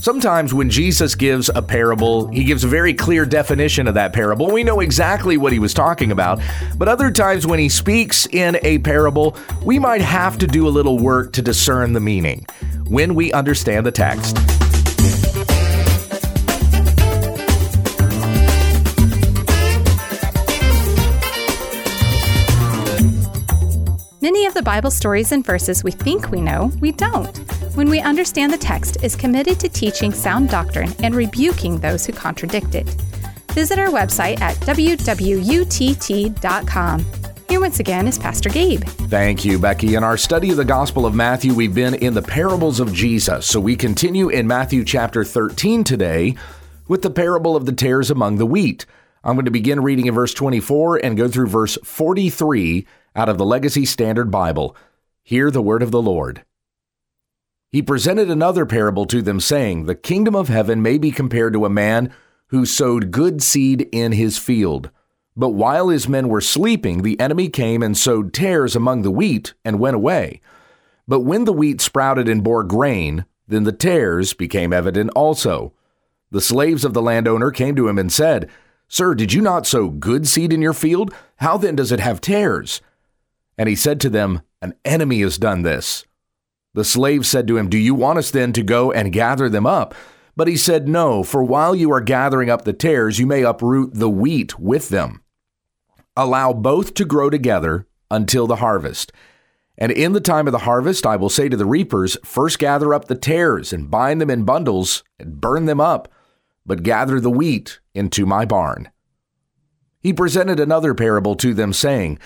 Sometimes when Jesus gives a parable, he gives a very clear definition of that parable. We know exactly what he was talking about. But other times when he speaks in a parable, we might have to do a little work to discern the meaning when we understand the text. Of the Bible stories and verses we think we know, we don't. When we understand the text is committed to teaching sound doctrine and rebuking those who contradict it. Visit our website at www.wwutt.com. Here once again is Pastor Gabe. Thank you, Becky. In our study of the Gospel of Matthew, we've been in the parables of Jesus. So we continue in Matthew chapter 13 today with the parable of the tares among the wheat. I'm going to begin reading in verse 24 and go through verse 43 out of the Legacy Standard Bible. Hear the word of the Lord. He presented another parable to them, saying, The kingdom of heaven may be compared to a man who sowed good seed in his field. But while his men were sleeping, the enemy came and sowed tares among the wheat and went away. But when the wheat sprouted and bore grain, then the tares became evident also. The slaves of the landowner came to him and said, Sir, did you not sow good seed in your field? How then does it have tares? And he said to them, An enemy has done this. The slave said to him, Do you want us then to go and gather them up? But he said, No, for while you are gathering up the tares, you may uproot the wheat with them. Allow both to grow together until the harvest. And in the time of the harvest, I will say to the reapers, First gather up the tares and bind them in bundles and burn them up, but gather the wheat into my barn. He presented another parable to them, saying,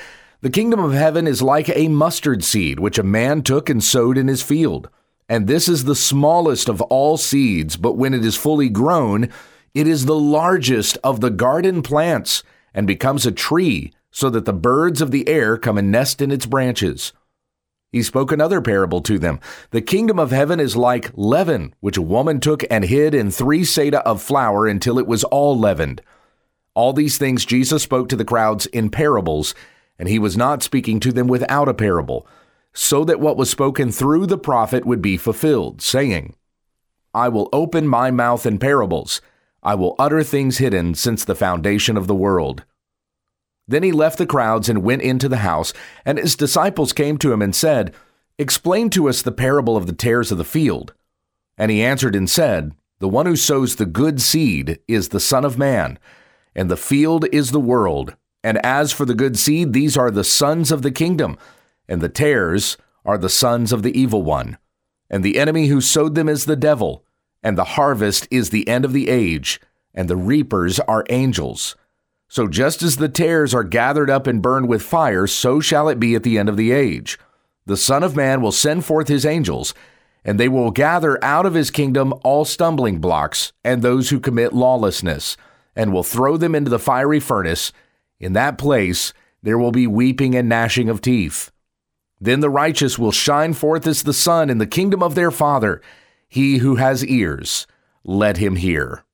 the kingdom of heaven is like a mustard seed, which a man took and sowed in his field. And this is the smallest of all seeds, but when it is fully grown, it is the largest of the garden plants and becomes a tree, so that the birds of the air come and nest in its branches. He spoke another parable to them. The kingdom of heaven is like leaven, which a woman took and hid in three seah of flour until it was all leavened. All these things Jesus spoke to the crowds in parables and he was not speaking to them without a parable, so that what was spoken through the prophet would be fulfilled, saying, I will open my mouth in parables, I will utter things hidden since the foundation of the world. Then he left the crowds and went into the house, and his disciples came to him and said, Explain to us the parable of the tares of the field. And he answered and said, The one who sows the good seed is the Son of Man, and the field is the world. And as for the good seed, these are the sons of the kingdom, and the tares are the sons of the evil one. And the enemy who sowed them is the devil, and the harvest is the end of the age, and the reapers are angels. So just as the tares are gathered up and burned with fire, so shall it be at the end of the age. The Son of Man will send forth his angels, and they will gather out of his kingdom all stumbling blocks and those who commit lawlessness, and will throw them into the fiery furnace in that place there will be weeping and gnashing of teeth. Then the righteous will shine forth as the sun in the kingdom of their Father. He who has ears, let him hear.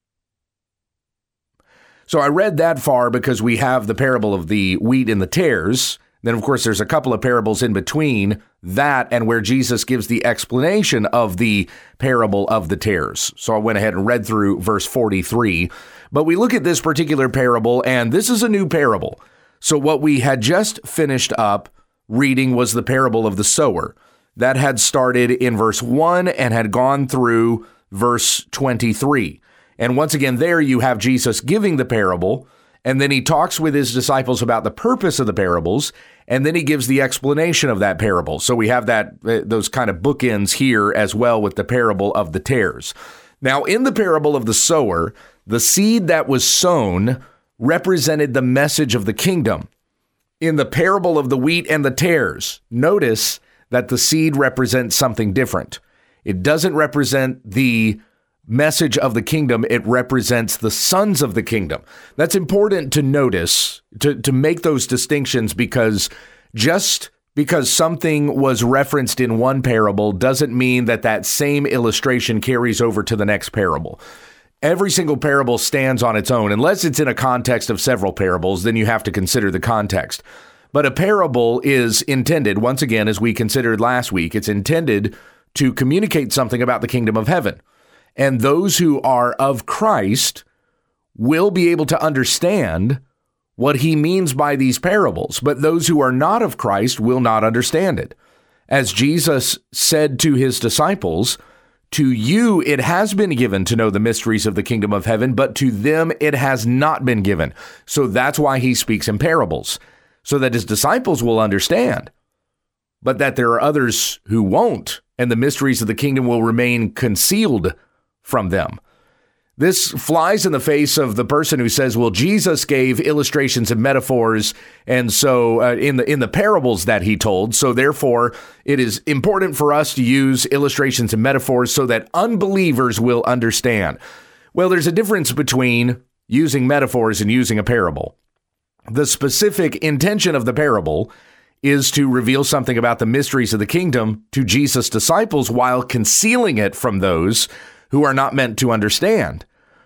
So I read that far because we have the parable of the wheat and the tares. Then, of course, there's a couple of parables in between that and where Jesus gives the explanation of the parable of the tares. So I went ahead and read through verse 43. But we look at this particular parable, and this is a new parable. So, what we had just finished up reading was the parable of the sower. That had started in verse 1 and had gone through verse 23. And once again, there you have Jesus giving the parable, and then he talks with his disciples about the purpose of the parables, and then he gives the explanation of that parable. So we have that uh, those kind of bookends here as well with the parable of the tares. Now, in the parable of the sower, the seed that was sown represented the message of the kingdom. In the parable of the wheat and the tares, notice that the seed represents something different. It doesn't represent the message of the kingdom, it represents the sons of the kingdom. That's important to notice, to, to make those distinctions, because just because something was referenced in one parable doesn't mean that that same illustration carries over to the next parable. Every single parable stands on its own, unless it's in a context of several parables, then you have to consider the context. But a parable is intended, once again, as we considered last week, it's intended to communicate something about the kingdom of heaven. And those who are of Christ will be able to understand what he means by these parables, but those who are not of Christ will not understand it. As Jesus said to his disciples, to you it has been given to know the mysteries of the kingdom of heaven, but to them it has not been given. So that's why he speaks in parables, so that his disciples will understand, but that there are others who won't, and the mysteries of the kingdom will remain concealed from them. This flies in the face of the person who says, "Well, Jesus gave illustrations and metaphors, and so uh, in the in the parables that he told, so therefore it is important for us to use illustrations and metaphors so that unbelievers will understand." Well, there's a difference between using metaphors and using a parable. The specific intention of the parable is to reveal something about the mysteries of the kingdom to Jesus' disciples while concealing it from those who are not meant to understand.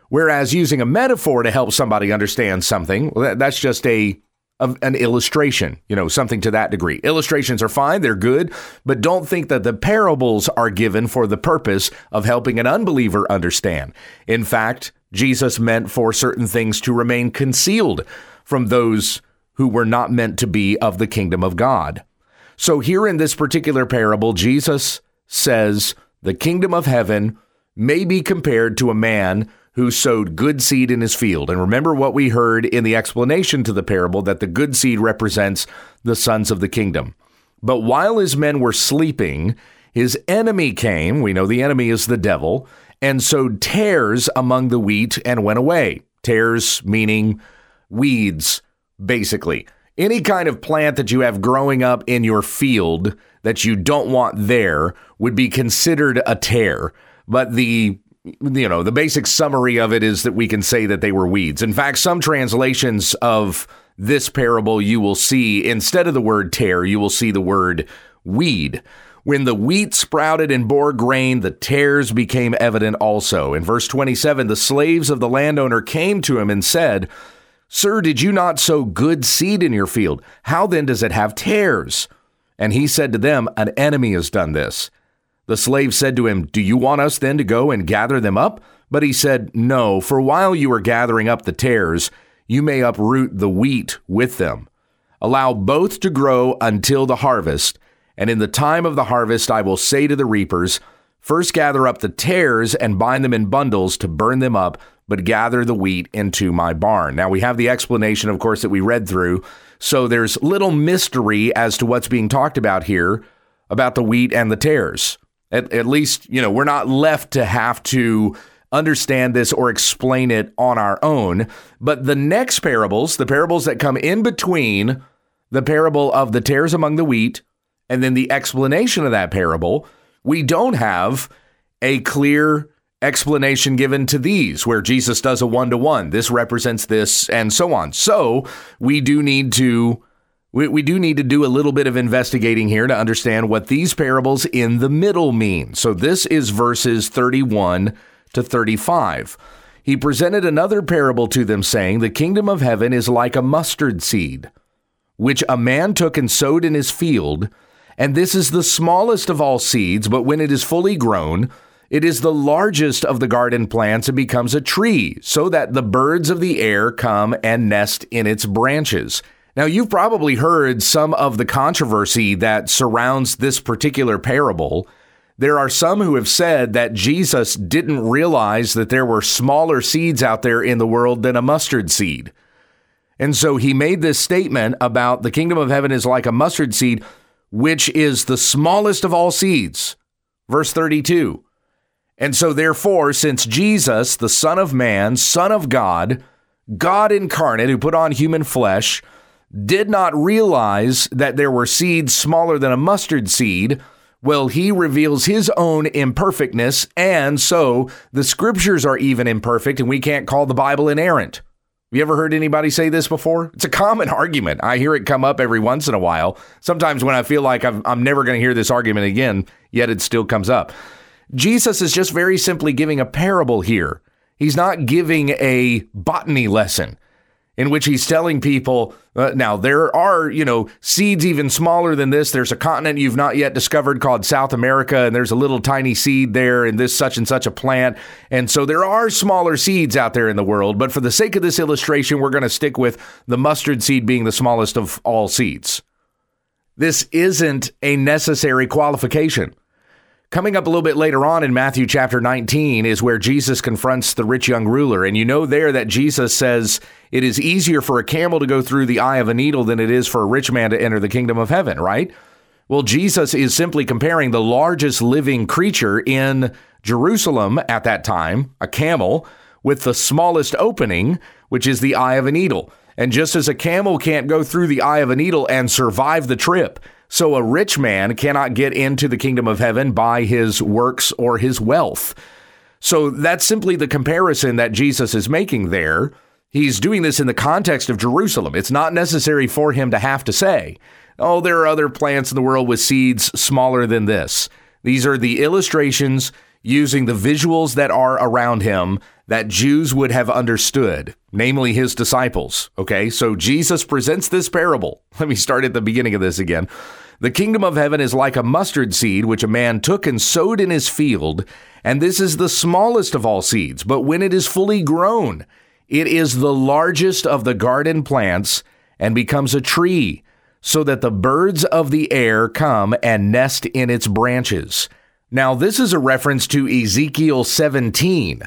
Whereas using a metaphor to help somebody understand something, well, that's just a, an illustration, you know, something to that degree. Illustrations are fine, they're good, but don't think that the parables are given for the purpose of helping an unbeliever understand. In fact, Jesus meant for certain things to remain concealed from those who were not meant to be of the kingdom of God. So here in this particular parable, Jesus says the kingdom of heaven may be compared to a man who sowed good seed in his field. And remember what we heard in the explanation to the parable that the good seed represents the sons of the kingdom. But while his men were sleeping, his enemy came. We know the enemy is the devil, and sowed tares among the wheat and went away. Tares meaning weeds, basically. Any kind of plant that you have growing up in your field that you don't want there would be considered a tare. But the you know, the basic summary of it is that we can say that they were weeds. In fact, some translations of this parable you will see instead of the word tare, you will see the word weed. When the wheat sprouted and bore grain, the tares became evident also. In verse 27, the slaves of the landowner came to him and said, Sir, did you not sow good seed in your field? How then does it have tares? And he said to them, An enemy has done this. The slave said to him, Do you want us then to go and gather them up? But he said, No, for while you are gathering up the tares, you may uproot the wheat with them. Allow both to grow until the harvest. And in the time of the harvest, I will say to the reapers, First gather up the tares and bind them in bundles to burn them up, but gather the wheat into my barn. Now we have the explanation, of course, that we read through. So there's little mystery as to what's being talked about here about the wheat and the tares. At, at least, you know, we're not left to have to understand this or explain it on our own. But the next parables, the parables that come in between the parable of the tares among the wheat and then the explanation of that parable, we don't have a clear explanation given to these where Jesus does a one to one. This represents this and so on. So we do need to we, we do need to do a little bit of investigating here to understand what these parables in the middle mean. So this is verses 31 to 35. He presented another parable to them, saying, The kingdom of heaven is like a mustard seed, which a man took and sowed in his field. And this is the smallest of all seeds, but when it is fully grown, it is the largest of the garden plants and becomes a tree, so that the birds of the air come and nest in its branches. Now, you've probably heard some of the controversy that surrounds this particular parable. There are some who have said that Jesus didn't realize that there were smaller seeds out there in the world than a mustard seed. And so he made this statement about the kingdom of heaven is like a mustard seed, which is the smallest of all seeds. Verse 32. And so, therefore, since Jesus, the Son of Man, Son of God, God incarnate, who put on human flesh, did not realize that there were seeds smaller than a mustard seed, well, he reveals his own imperfectness, and so the scriptures are even imperfect, and we can't call the Bible inerrant. Have you ever heard anybody say this before? It's a common argument. I hear it come up every once in a while. Sometimes when I feel like I'm, I'm never going to hear this argument again, yet it still comes up. Jesus is just very simply giving a parable here. He's not giving a botany lesson. In which he's telling people uh, now there are you know seeds even smaller than this. There's a continent you've not yet discovered called south america and there's a little tiny seed there in this such and such a plant. And so there are smaller seeds out there in the world but for the sake of this illustration we're going to stick with the mustard seed being the smallest of all seeds. This isn't a necessary qualification Coming up a little bit later on in Matthew chapter 19 is where Jesus confronts the rich young ruler. And you know there that Jesus says it is easier for a camel to go through the eye of a needle than it is for a rich man to enter the kingdom of heaven, right? Well, Jesus is simply comparing the largest living creature in Jerusalem at that time, a camel, with the smallest opening, which is the eye of a needle. And just as a camel can't go through the eye of a needle and survive the trip, so a rich man cannot get into the kingdom of heaven by his works or his wealth. So that's simply the comparison that Jesus is making there. He's doing this in the context of Jerusalem. It's not necessary for him to have to say, oh, there are other plants in the world with seeds smaller than this. These are the illustrations using the visuals that are around him that Jews would have understood, namely his disciples. Okay, so Jesus presents this parable. Let me start at the beginning of this again. The kingdom of heaven is like a mustard seed which a man took and sowed in his field, and this is the smallest of all seeds, but when it is fully grown, it is the largest of the garden plants and becomes a tree, so that the birds of the air come and nest in its branches. Now, this is a reference to Ezekiel 17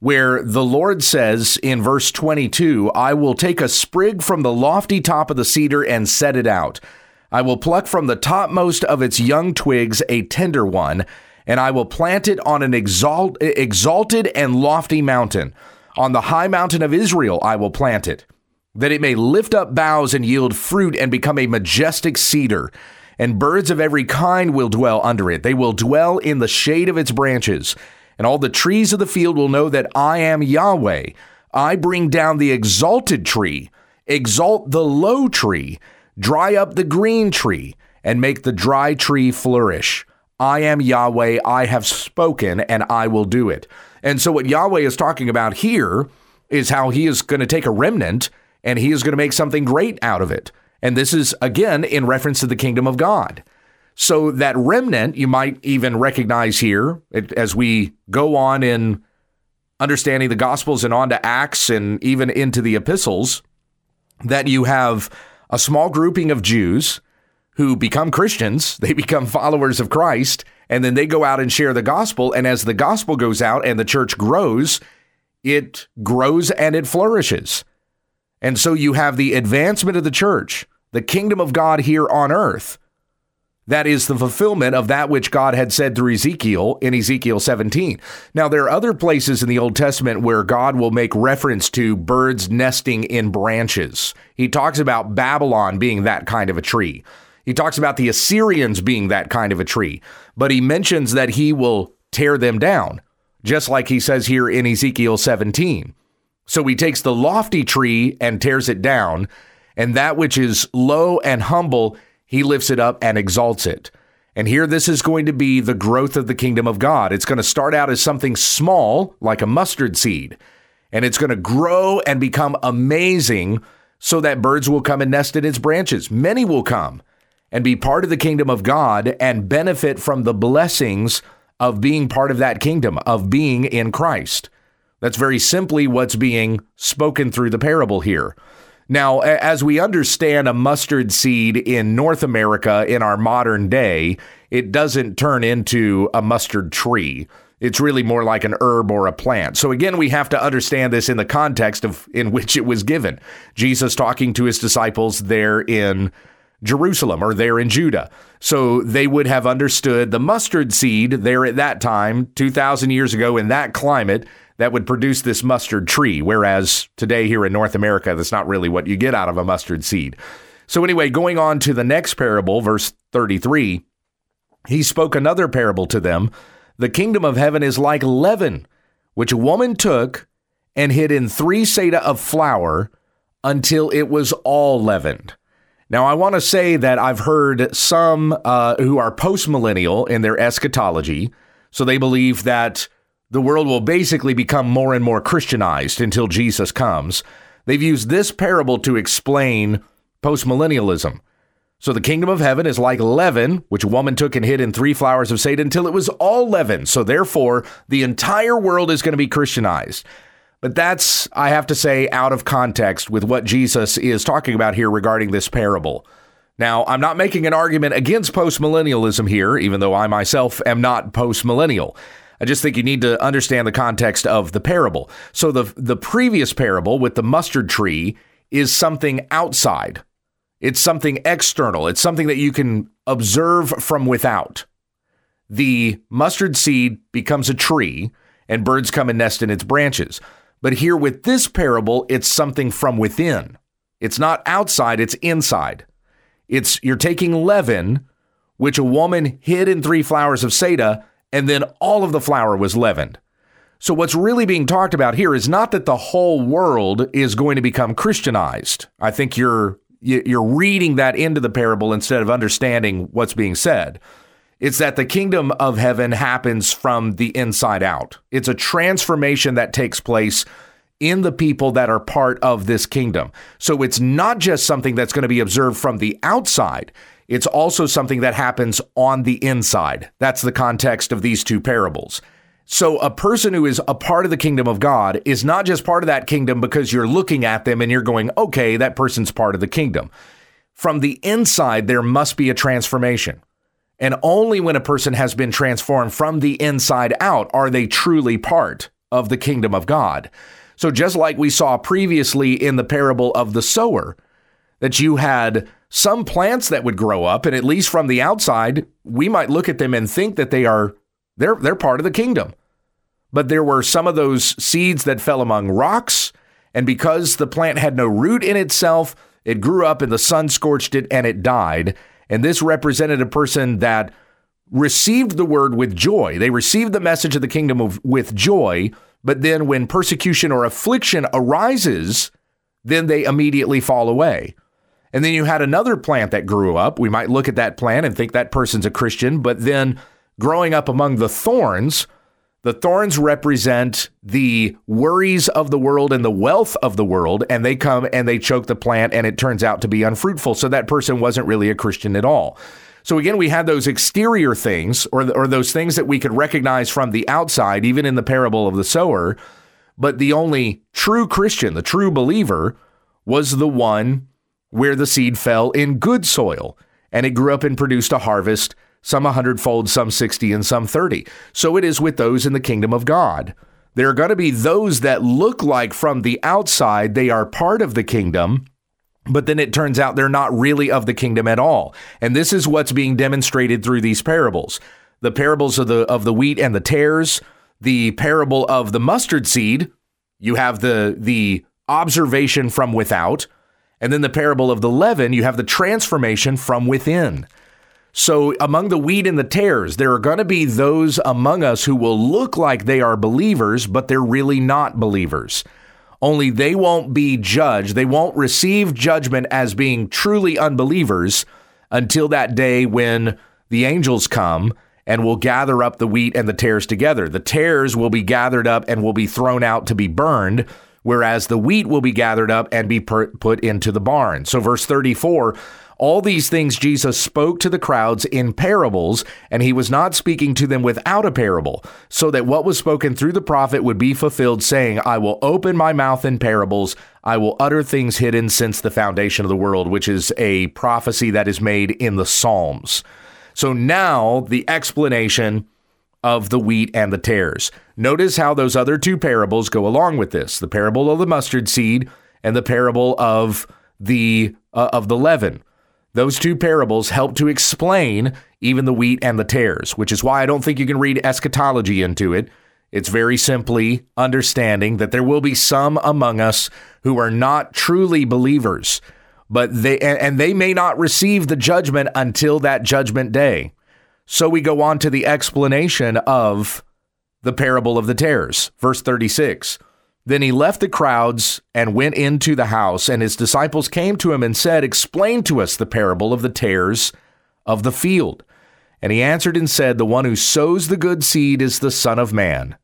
where the Lord says in verse 22, I will take a sprig from the lofty top of the cedar and set it out. I will pluck from the topmost of its young twigs a tender one, and I will plant it on an exalt- exalted and lofty mountain. On the high mountain of Israel I will plant it, that it may lift up boughs and yield fruit and become a majestic cedar. And birds of every kind will dwell under it. They will dwell in the shade of its branches and all the trees of the field will know that I am Yahweh. I bring down the exalted tree, exalt the low tree, dry up the green tree, and make the dry tree flourish. I am Yahweh, I have spoken, and I will do it. And so, what Yahweh is talking about here is how he is going to take a remnant and he is going to make something great out of it. And this is, again, in reference to the kingdom of God. So that remnant, you might even recognize here as we go on in understanding the Gospels and on to Acts and even into the epistles, that you have a small grouping of Jews who become Christians, they become followers of Christ, and then they go out and share the gospel. And as the gospel goes out and the church grows, it grows and it flourishes. And so you have the advancement of the church, the kingdom of God here on earth. That is the fulfillment of that which God had said through Ezekiel in Ezekiel 17. Now, there are other places in the Old Testament where God will make reference to birds nesting in branches. He talks about Babylon being that kind of a tree. He talks about the Assyrians being that kind of a tree, but he mentions that he will tear them down, just like he says here in Ezekiel 17. So he takes the lofty tree and tears it down, and that which is low and humble he lifts it up and exalts it. And here, this is going to be the growth of the kingdom of God. It's going to start out as something small, like a mustard seed, and it's going to grow and become amazing so that birds will come and nest in its branches. Many will come and be part of the kingdom of God and benefit from the blessings of being part of that kingdom, of being in Christ. That's very simply what's being spoken through the parable here. Now, as we understand a mustard seed in North America in our modern day, it doesn't turn into a mustard tree. It's really more like an herb or a plant. So again, we have to understand this in the context of in which it was given. Jesus talking to his disciples there in Jerusalem or there in Judah. So they would have understood the mustard seed there at that time, 2,000 years ago in that climate, that would produce this mustard tree, whereas today here in North America, that's not really what you get out of a mustard seed. So, anyway, going on to the next parable, verse 33, he spoke another parable to them. The kingdom of heaven is like leaven, which a woman took and hid in three seah of flour until it was all leavened. Now, I want to say that I've heard some uh, who are postmillennial in their eschatology. So they believe that the world will basically become more and more Christianized until Jesus comes. They've used this parable to explain postmillennialism. So the kingdom of heaven is like leaven, which a woman took and hid in three flowers of Satan until it was all leaven. So therefore, the entire world is going to be Christianized. But that's, I have to say, out of context with what Jesus is talking about here regarding this parable. Now, I'm not making an argument against postmillennialism here, even though I myself am not postmillennial. I just think you need to understand the context of the parable. So the the previous parable with the mustard tree is something outside. It's something external. It's something that you can observe from without. The mustard seed becomes a tree and birds come and nest in its branches. But here with this parable, it's something from within. It's not outside, it's inside. It's you're taking leaven, which a woman hid in three flowers of seta, and then all of the flour was leavened. So what's really being talked about here is not that the whole world is going to become Christianized. I think you're you're reading that into the parable instead of understanding what's being said. It's that the kingdom of heaven happens from the inside out. It's a transformation that takes place in the people that are part of this kingdom. So it's not just something that's going to be observed from the outside, it's also something that happens on the inside. That's the context of these two parables. So a person who is a part of the kingdom of God is not just part of that kingdom because you're looking at them and you're going, okay, that person's part of the kingdom. From the inside, there must be a transformation. And only when a person has been transformed from the inside out are they truly part of the kingdom of God. So, just like we saw previously in the parable of the sower, that you had some plants that would grow up, and at least from the outside, we might look at them and think that they are they're they're part of the kingdom. But there were some of those seeds that fell among rocks, and because the plant had no root in itself, it grew up and the sun scorched it and it died. And this represented a person that received the word with joy. They received the message of the kingdom of, with joy, but then when persecution or affliction arises, then they immediately fall away. And then you had another plant that grew up. We might look at that plant and think that person's a Christian, but then growing up among the thorns, the thorns represent the worries of the world and the wealth of the world, and they come and they choke the plant, and it turns out to be unfruitful. So that person wasn't really a Christian at all. So again, we had those exterior things or, or those things that we could recognize from the outside, even in the parable of the sower. But the only true Christian, the true believer, was the one where the seed fell in good soil and it grew up and produced a harvest, some a hundredfold, some 60, and some 30. So it is with those in the kingdom of God. There are going to be those that look like from the outside they are part of the kingdom, but then it turns out they're not really of the kingdom at all. And this is what's being demonstrated through these parables. The parables of the of the wheat and the tares, the parable of the mustard seed, you have the the observation from without, and then the parable of the leaven, you have the transformation from within. So, among the wheat and the tares, there are going to be those among us who will look like they are believers, but they're really not believers only they won't be judged. They won't receive judgment as being truly unbelievers until that day when the angels come and will gather up the wheat and the tares together. The tares will be gathered up and will be thrown out to be burned, whereas the wheat will be gathered up and be put into the barn. So, verse 34 all these things Jesus spoke to the crowds in parables, and he was not speaking to them without a parable, so that what was spoken through the prophet would be fulfilled, saying, I will open my mouth in parables, I will utter things hidden since the foundation of the world, which is a prophecy that is made in the Psalms. So now the explanation of the wheat and the tares. Notice how those other two parables go along with this the parable of the mustard seed and the parable of the uh, of the leaven. Those two parables help to explain even the wheat and the tares, which is why I don't think you can read eschatology into it. It's very simply understanding that there will be some among us who are not truly believers, but they and they may not receive the judgment until that judgment day. So we go on to the explanation of the parable of the tares, verse 36. Then he left the crowds and went into the house, and his disciples came to him and said, Explain to us the parable of the tares of the field. And he answered and said, The one who sows the good seed is the Son of Man,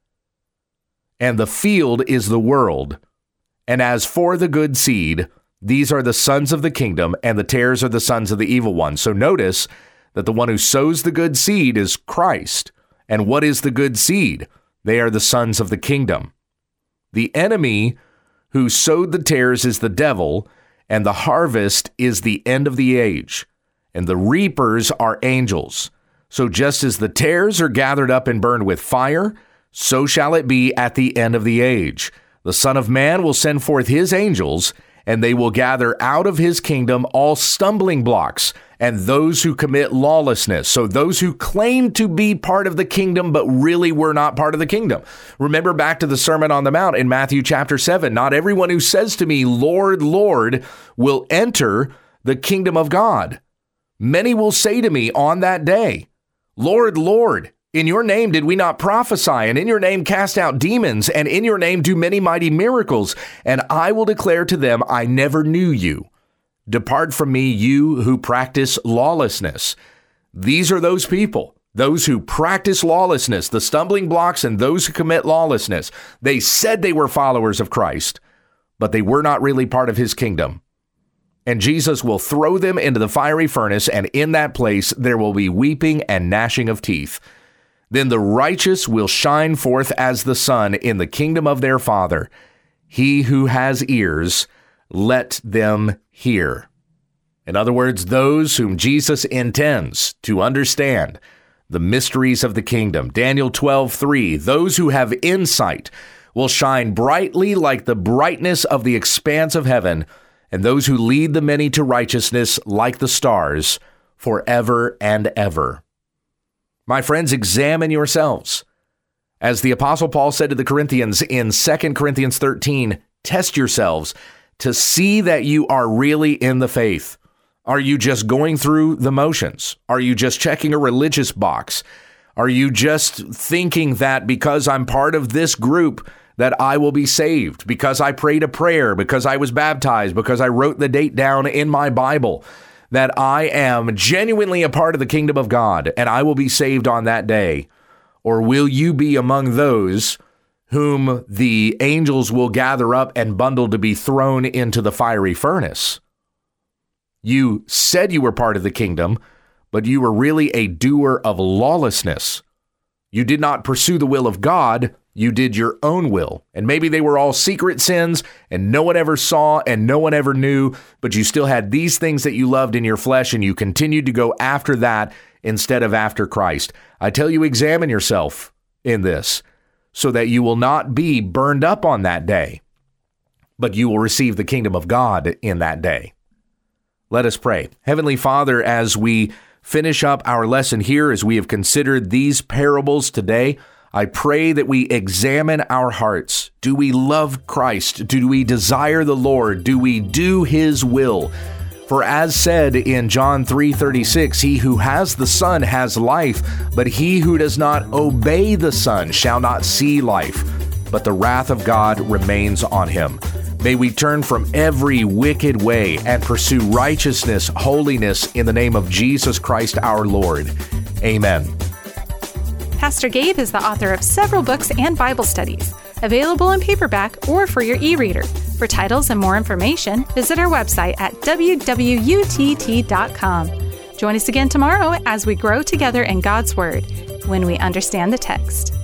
and the field is the world, And as for the good seed, these are the sons of the kingdom, and the tares are the sons of the evil one. So notice that the one who sows the good seed is Christ. And what is the good seed? They are the sons of the kingdom. The enemy who sowed the tares is the devil, and the harvest is the end of the age. And the reapers are angels. So just as the tares are gathered up and burned with fire, so shall it be at the end of the age. The Son of Man will send forth his angels, and they will gather out of his kingdom all stumbling blocks and those who commit lawlessness. So, those who claim to be part of the kingdom, but really were not part of the kingdom. Remember back to the Sermon on the Mount in Matthew chapter 7 Not everyone who says to me, Lord, Lord, will enter the kingdom of God. Many will say to me on that day, Lord, Lord, in your name did we not prophesy, and in your name cast out demons, and in your name do many mighty miracles? And I will declare to them, I never knew you. Depart from me, you who practice lawlessness. These are those people, those who practice lawlessness, the stumbling blocks, and those who commit lawlessness. They said they were followers of Christ, but they were not really part of his kingdom. And Jesus will throw them into the fiery furnace, and in that place there will be weeping and gnashing of teeth. Then the righteous will shine forth as the sun in the kingdom of their Father. He who has ears, let them hear. In other words, those whom Jesus intends to understand the mysteries of the kingdom. Daniel 12:3 Those who have insight will shine brightly like the brightness of the expanse of heaven, and those who lead the many to righteousness like the stars forever and ever. My friends, examine yourselves. As the Apostle Paul said to the Corinthians in 2 Corinthians 13, test yourselves to see that you are really in the faith. Are you just going through the motions? Are you just checking a religious box? Are you just thinking that because I'm part of this group that I will be saved, because I prayed a prayer, because I was baptized, because I wrote the date down in my Bible? that I am genuinely a part of the kingdom of God and I will be saved on that day? Or will you be among those whom the angels will gather up and bundle to be thrown into the fiery furnace? You said you were part of the kingdom, but you were really a doer of lawlessness. You did not pursue the will of God, you did your own will. And maybe they were all secret sins and no one ever saw and no one ever knew, but you still had these things that you loved in your flesh and you continued to go after that instead of after Christ. I tell you, examine yourself in this so that you will not be burned up on that day, but you will receive the kingdom of God in that day. Let us pray. Heavenly Father, as we finish up our lesson here, as we have considered these parables today, I pray that we examine our hearts. Do we love Christ? Do we desire the Lord? Do we do his will? For as said in John 3:36, he who has the Son has life, but he who does not obey the Son shall not see life, but the wrath of God remains on him. May we turn from every wicked way and pursue righteousness, holiness in the name of Jesus Christ our Lord. Amen. Pastor Gabe is the author of several books and Bible studies, available in paperback or for your e reader. For titles and more information, visit our website at www.wwutt.com. Join us again tomorrow as we grow together in God's Word when we understand the text.